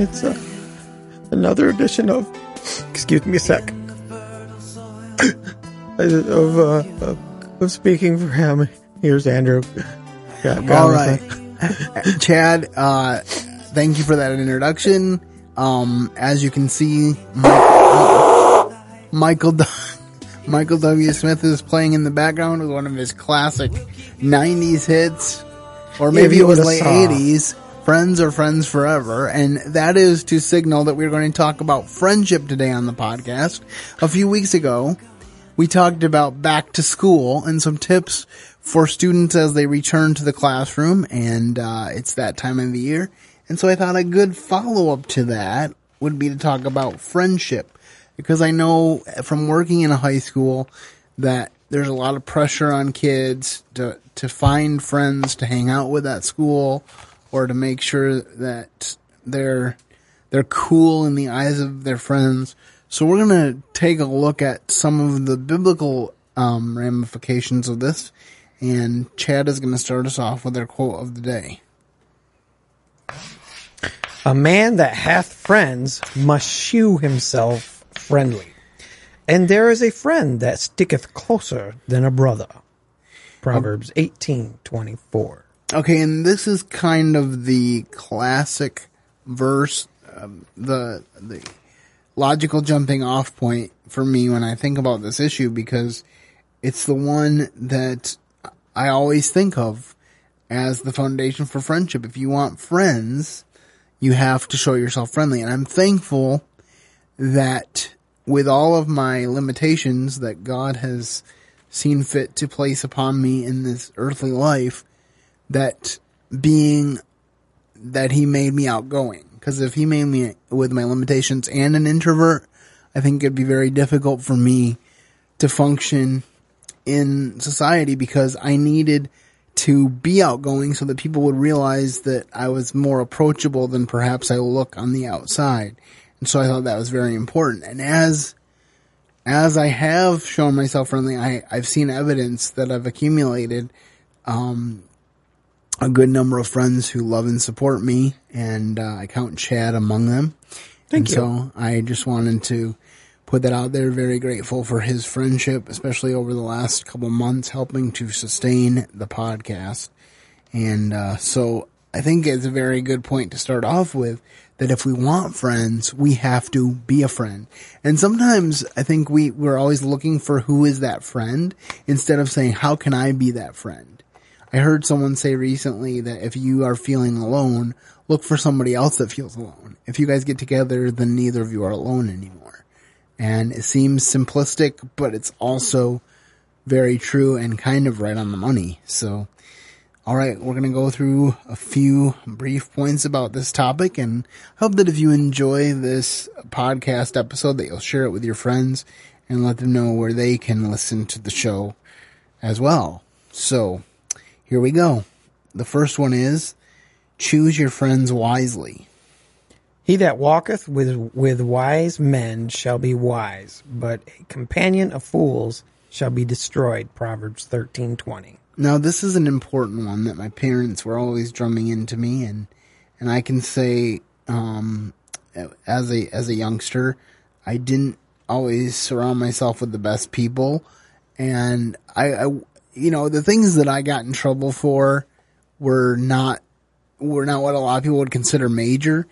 It's uh, another edition of, excuse me a sec, of, uh, of, of speaking for him. Here's Andrew. Got All right. Chad, uh, thank you for that introduction. Um, as you can see, Mi- Michael, D- Michael W. Smith is playing in the background with one of his classic 90s hits, or maybe it was late saw. 80s. Friends are friends forever. And that is to signal that we're going to talk about friendship today on the podcast. A few weeks ago, we talked about back to school and some tips for students as they return to the classroom and uh, it's that time of the year and so i thought a good follow-up to that would be to talk about friendship because i know from working in a high school that there's a lot of pressure on kids to to find friends to hang out with at school or to make sure that they're they're cool in the eyes of their friends. So we're going to take a look at some of the biblical um, ramifications of this, and Chad is going to start us off with our quote of the day. A man that hath friends must shew himself friendly. And there is a friend that sticketh closer than a brother. Proverbs eighteen twenty four. Okay, and this is kind of the classic verse, um, the the logical jumping off point for me when I think about this issue because it's the one that I always think of as the foundation for friendship. If you want friends, you have to show yourself friendly, and I'm thankful that with all of my limitations that God has seen fit to place upon me in this earthly life, that being that he made me outgoing. Because if he made me with my limitations and an introvert, I think it'd be very difficult for me to function in society because I needed to be outgoing so that people would realize that I was more approachable than perhaps I look on the outside. And so I thought that was very important. And as as I have shown myself friendly, I, I've seen evidence that I've accumulated um, a good number of friends who love and support me, and uh, I count Chad among them. Thank and you. So I just wanted to put that out there. Very grateful for his friendship, especially over the last couple months, helping to sustain the podcast. And uh, so I think it's a very good point to start off with that if we want friends, we have to be a friend. And sometimes I think we, we're always looking for who is that friend instead of saying, how can I be that friend? I heard someone say recently that if you are feeling alone, look for somebody else that feels alone. If you guys get together, then neither of you are alone anymore. And it seems simplistic, but it's also very true and kind of right on the money. So, all right, we're going to go through a few brief points about this topic and hope that if you enjoy this podcast episode that you'll share it with your friends and let them know where they can listen to the show as well. So, here we go. The first one is choose your friends wisely. He that walketh with with wise men shall be wise, but a companion of fools shall be destroyed. Proverbs thirteen twenty. Now, this is an important one that my parents were always drumming into me, and and I can say, um, as a as a youngster, I didn't always surround myself with the best people, and I, I you know, the things that I got in trouble for were not were not what a lot of people would consider major,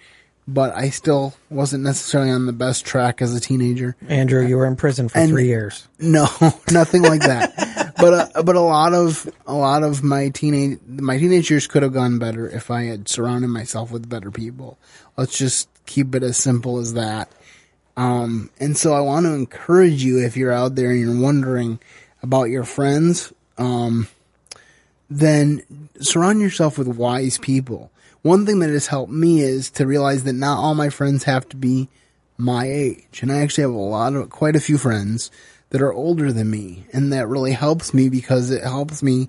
but I still wasn't necessarily on the best track as a teenager. Andrew, you were in prison for And- three years. No, nothing like that. but uh, but a lot of a lot of my teenage my teenage years could have gone better if I had surrounded myself with better people. Let's just keep it as simple as that. Um, and so I want to encourage you if you're out there and you're wondering about your friends, um, then surround yourself with wise people. One thing that has helped me is to realize that not all my friends have to be my age. And I actually have a lot of, quite a few friends that are older than me. And that really helps me because it helps me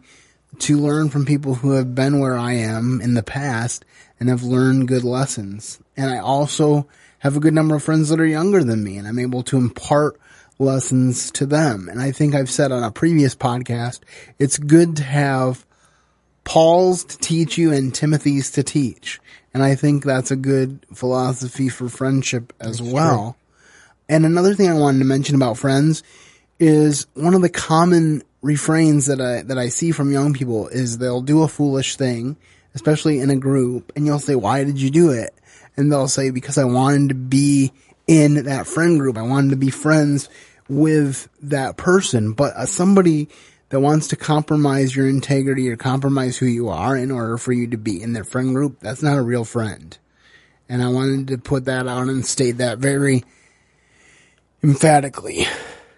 to learn from people who have been where I am in the past and have learned good lessons. And I also have a good number of friends that are younger than me and I'm able to impart lessons to them. And I think I've said on a previous podcast, it's good to have Paul's to teach you and Timothy's to teach. And I think that's a good philosophy for friendship as well. And another thing I wanted to mention about friends is one of the common refrains that I, that I see from young people is they'll do a foolish thing, especially in a group, and you'll say, why did you do it? And they'll say, because I wanted to be in that friend group. I wanted to be friends with that person. But uh, somebody that wants to compromise your integrity or compromise who you are in order for you to be in their friend group, that's not a real friend. And I wanted to put that out and state that very emphatically.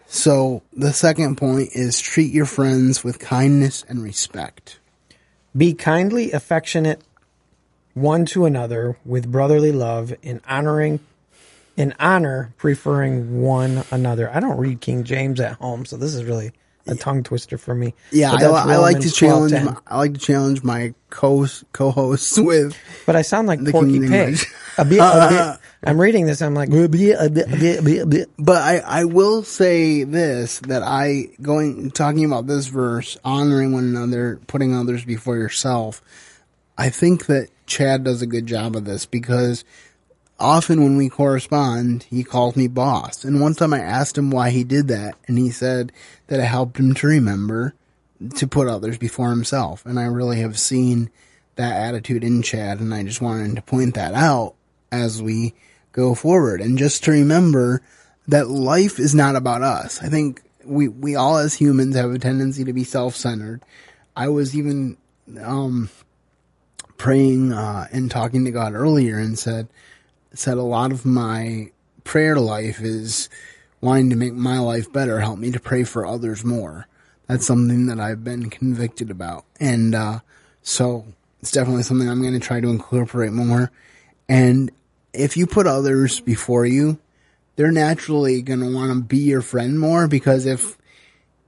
So the second point is treat your friends with kindness and respect. Be kindly affectionate one to another with brotherly love in honoring in honor preferring one another. I don't read King James at home, so this is really a tongue twister for me. Yeah, I, I like to challenge. My, I like to challenge my co co-hosts with. But I sound like The Porky King Pig. A bit, a bit. I'm reading this. I'm like. But I, I will say this that I going talking about this verse, honoring one another, putting others before yourself. I think that Chad does a good job of this because often when we correspond, he calls me boss. And one time I asked him why he did that, and he said that it helped him to remember to put others before himself. And I really have seen that attitude in Chad, and I just wanted to point that out as we go forward. And just to remember that life is not about us. I think we, we all as humans have a tendency to be self-centered. I was even, um, praying, uh, and talking to God earlier and said, said a lot of my prayer life is wanting to make my life better, help me to pray for others more. That's something that I've been convicted about. And, uh, so it's definitely something I'm going to try to incorporate more. And if you put others before you, they're naturally going to want to be your friend more because if,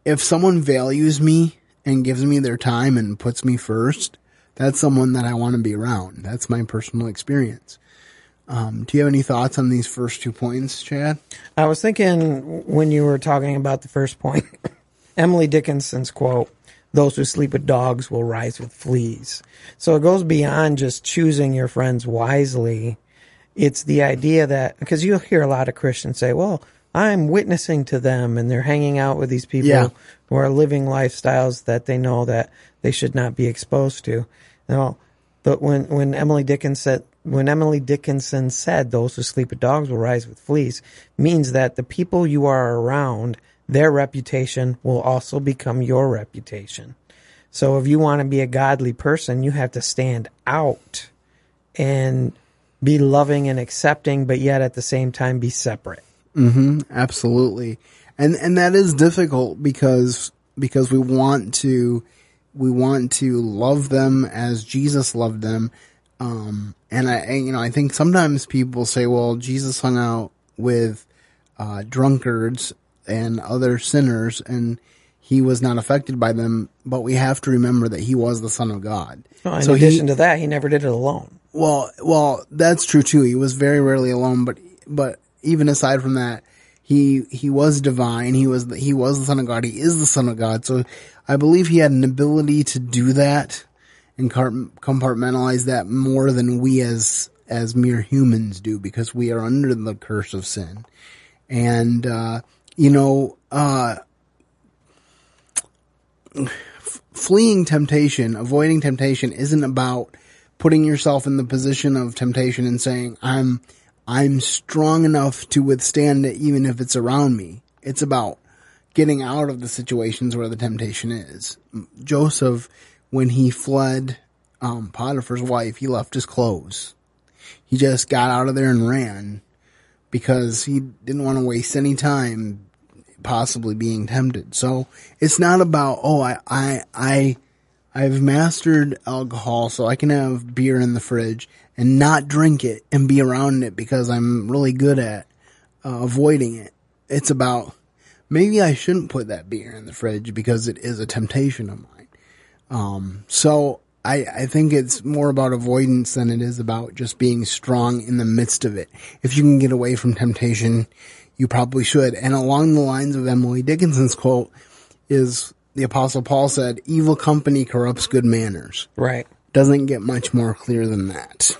if someone values me and gives me their time and puts me first, that's someone that I want to be around. That's my personal experience. Um, do you have any thoughts on these first two points, Chad? I was thinking when you were talking about the first point, Emily Dickinson's quote, those who sleep with dogs will rise with fleas. So it goes beyond just choosing your friends wisely. It's the idea that, because you'll hear a lot of Christians say, well, I'm witnessing to them and they're hanging out with these people Yeah. who are living lifestyles that they know that they should not be exposed to. Now, but when, when Emily Dickinson said, when Emily Dickinson said those who sleep with dogs will rise with fleas, means that the people you are around, their reputation will also become your reputation. So if you want to be a godly person, you have to stand out and be loving and accepting, but yet at the same time be separate. Mm-hmm. Absolutely. And, and that is difficult because, because we want to, we want to love them as Jesus loved them. Um, and I, and, you know, I think sometimes people say, well, Jesus hung out with, uh, drunkards and other sinners and he was not affected by them, but we have to remember that he was the son of God. Well, in so he, addition to that, he never did it alone. well, well, that's true too. He was very rarely alone, but but even aside from that, he he was divine. He was the, he was the son of God. He is the son of God. So I believe he had an ability to do that and compartmentalize that more than we as as mere humans do because we are under the curse of sin. And uh, you know, uh, fleeing temptation, avoiding temptation isn't about putting yourself in the position of temptation and saying, I'm, I'm strong enough to withstand it even if it's around me. It's about getting out of the situations where the temptation is. Joseph, when he fled, um, Potiphar's wife, he left his clothes. He just got out of there and ran because he didn't want to waste any time possibly being tempted. So it's not about, oh, I, I, I, I've mastered alcohol so I can have beer in the fridge and not drink it and be around it because I'm really good at uh, avoiding it. It's about maybe I shouldn't put that beer in the fridge because it is a temptation of mine. Um, so I, I think it's more about avoidance than it is about just being strong in the midst of it. If you can get away from temptation, you probably should. And along the lines of Emily Dickinson's quote is the apostle Paul said, evil company corrupts good manners. Right. Doesn't get much more clear than that.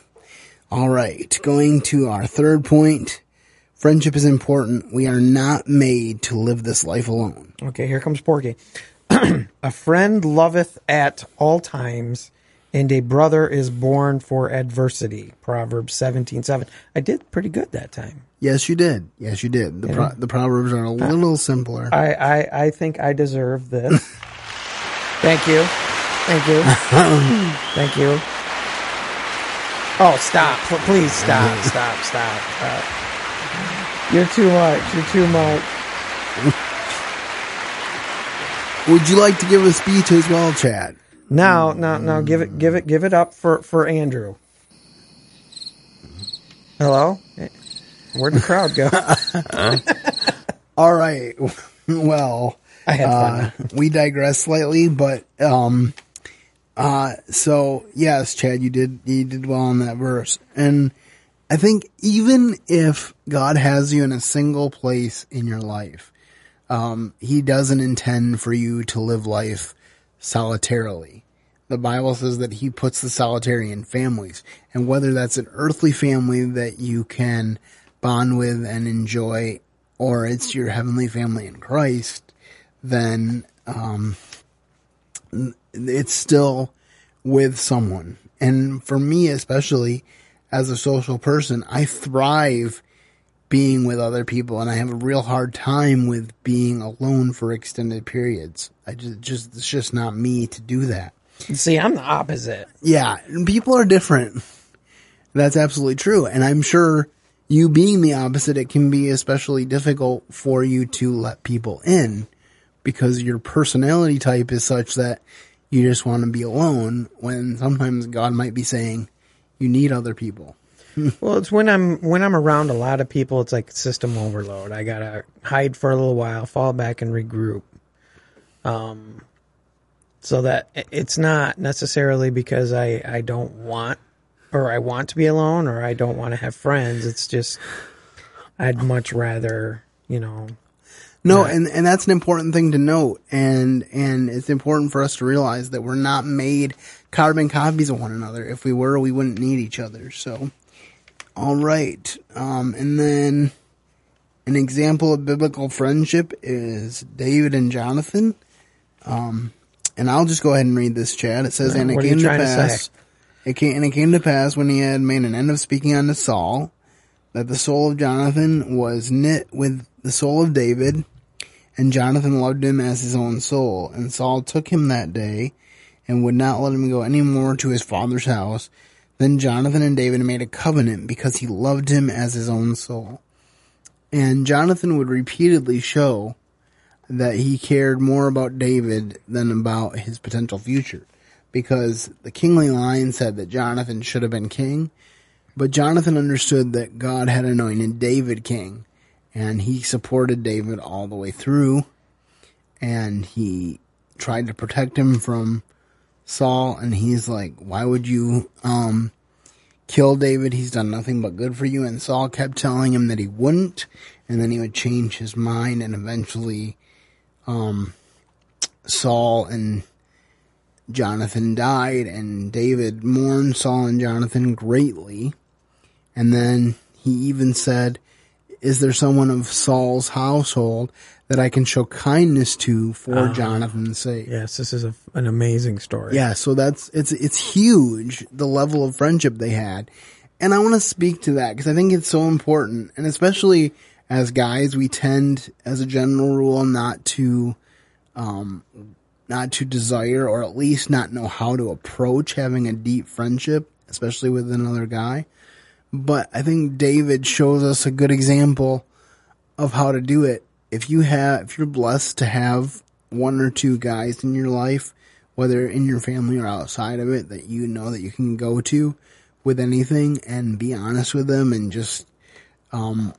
All right. Going to our third point. Friendship is important. We are not made to live this life alone. Okay, here comes Porky. a friend loveth at all times, and a brother is born for adversity. Proverbs seventeen seven. I did pretty good that time. Yes, you did. Yes, you did. The, pro- the proverbs are a uh, little simpler. I, I, I think I deserve this. Thank you. Thank you. Thank you. Oh, stop. Please stop. Stop. Stop. Stop. You're too much. You're too much. Would you like to give a speech as well, Chad? Now, now, now, give it, give it, give it up for for Andrew. Hello. Where'd the crowd go? All right. Well, I had uh, fun. we digress slightly, but um, uh, so yes, Chad, you did you did well on that verse, and I think even if God has you in a single place in your life, um, He doesn't intend for you to live life solitarily. The Bible says that He puts the solitary in families, and whether that's an earthly family that you can bond with and enjoy, or it's your heavenly family in Christ, then um, it's still with someone. And for me, especially as a social person, I thrive being with other people and I have a real hard time with being alone for extended periods. I just, just, it's just not me to do that. See, I'm the opposite. Yeah. People are different. That's absolutely true. And I'm sure you being the opposite, it can be especially difficult for you to let people in because your personality type is such that you just want to be alone when sometimes God might be saying you need other people. Well, it's when I'm when I'm around a lot of people, it's like system overload. I gotta hide for a little while, fall back, and regroup. Um, so that it's not necessarily because I I don't want or I want to be alone or I don't want to have friends. It's just I'd much rather you know No, and, and that's an important thing to note. And, and it's important for us to realize that we're not made carbon copies of one another. If we were, we wouldn't need each other. So, all right. Um, and then an example of biblical friendship is David and Jonathan. Um, and I'll just go ahead and read this, Chad. It says, Uh, and it what are you came to trying to pass, it came, and it came to pass when he had made an end of speaking unto Saul, that the soul of Jonathan was knit with the soul of David, and Jonathan loved him as his own soul. And Saul took him that day, and would not let him go any more to his father's house. Then Jonathan and David made a covenant because he loved him as his own soul. And Jonathan would repeatedly show that he cared more about David than about his potential future. Because the kingly line said that Jonathan should have been king, but Jonathan understood that God had anointed David king, and he supported David all the way through, and he tried to protect him from Saul, and he's like, why would you, um, kill David? He's done nothing but good for you. And Saul kept telling him that he wouldn't, and then he would change his mind, and eventually, um, Saul and Jonathan died, and David mourned Saul and Jonathan greatly. And then he even said, Is there someone of Saul's household that I can show kindness to for Jonathan's sake? yes, this is a, an amazing story. Yeah, so that's it's it's huge the level of friendship they had, and I want to speak to that because I think it's so important, and especially as guys, we tend, as a general rule, not to, um, not to desire or at least not know how to approach having a deep friendship, especially with another guy. But I think David shows us a good example of how to do it. If you have, if you're blessed to have one or two guys in your life, whether in your family or outside of it, that you know that you can go to with anything and be honest with them and just, um,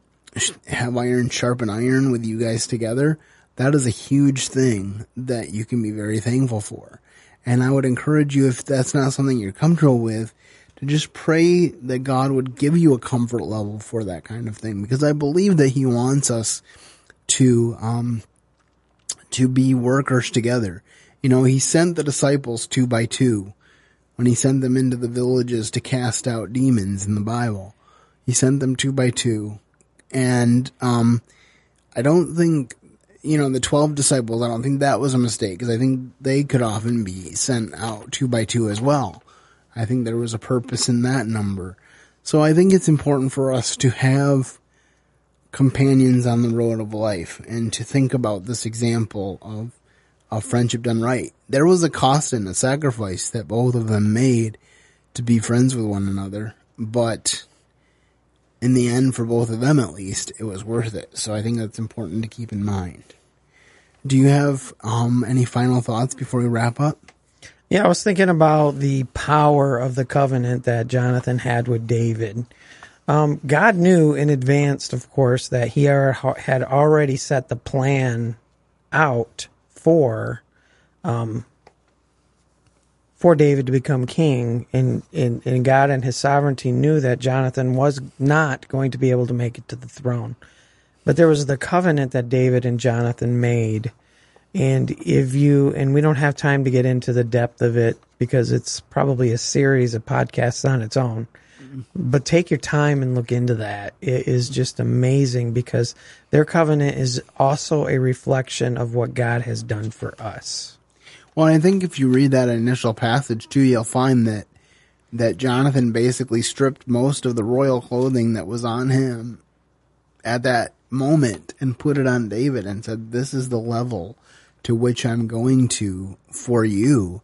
have iron sharpen iron with you guys together. That is a huge thing that you can be very thankful for. And I would encourage you, if that's not something you're comfortable with, just pray that God would give you a comfort level for that kind of thing. Because I believe that He wants us to, um, to be workers together. You know, he sent the disciples two by two when he sent them into the villages to cast out demons in the Bible. He sent them two by two. And, um, I don't think, you know, the 12 disciples, I don't think that was a mistake because I think they could often be sent out two by two as well. I think there was a purpose in that number. So I think it's important for us to have companions on the road of life and to think about this example of a friendship done right. There was a cost and a sacrifice that both of them made to be friends with one another, but in the end, for both of them at least, it was worth it. So I think that's important to keep in mind. Do you have um, any final thoughts before we wrap up? Yeah, I was thinking about the power of the covenant that Jonathan had with David. Um, God knew in advance, of course, that he had already set the plan out for um, for David to become king, and, and, and God and his sovereignty knew that Jonathan was not going to be able to make it to the throne. But there was the covenant that David and Jonathan made. And if you, and we don't have time to get into the depth of it because it's probably a series of podcasts on its own. But take your time and look into that. It is just amazing because their covenant is also a reflection of what God has done for us. Well, I think if you read that initial passage too, you'll find that that Jonathan basically stripped most of the royal clothing that was on him at that moment and put it on David and said, "This is the level to which I'm going to for you."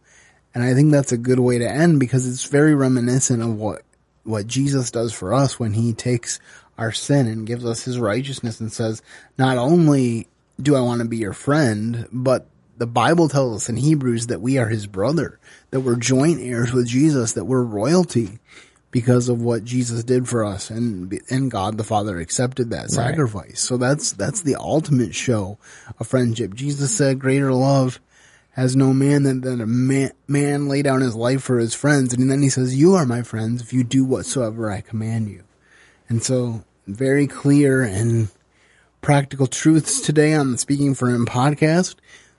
And I think that's a good way to end because it's very reminiscent of what what Jesus does for us when he takes our sin and gives us his righteousness and says, not only do I want to be your friend, but the Bible tells us in Hebrews that we are his brother, that we're joint heirs with Jesus, that we're royalty because of what Jesus did for us and and God the Father accepted that sacrifice. Right. So that's that's the ultimate show of friendship. Jesus said greater love has no man than, than a man, man lay down his life for his friends. And then he says, you are my friends if you do whatsoever I command you. And so very clear and practical truths today on the Speaking for Him podcast.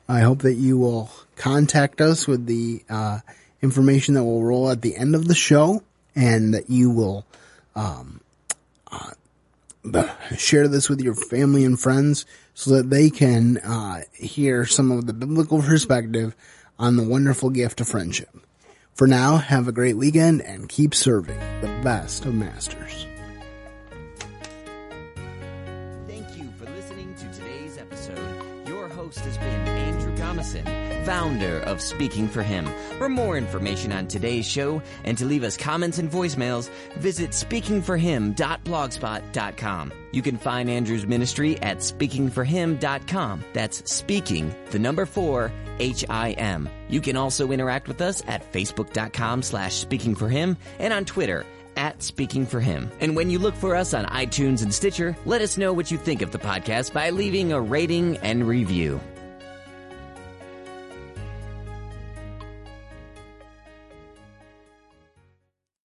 I hope that you will contact us with the uh, information that will roll at the end of the show and that you will um, uh, share this with your family and friends so that they can uh, hear some of the biblical perspective on the wonderful gift of friendship. For now, have a great weekend and keep serving the best of masters. Thank you for listening to today's episode. Your host has been Andrew Thomason founder of Speaking for Him. For more information on today's show and to leave us comments and voicemails, visit speakingforhim.blogspot.com. You can find Andrew's ministry at speakingforhim.com. That's speaking, the number four, H-I-M. You can also interact with us at facebook.com slash speaking for him and on Twitter at Speaking for Him. And when you look for us on iTunes and Stitcher, let us know what you think of the podcast by leaving a rating and review.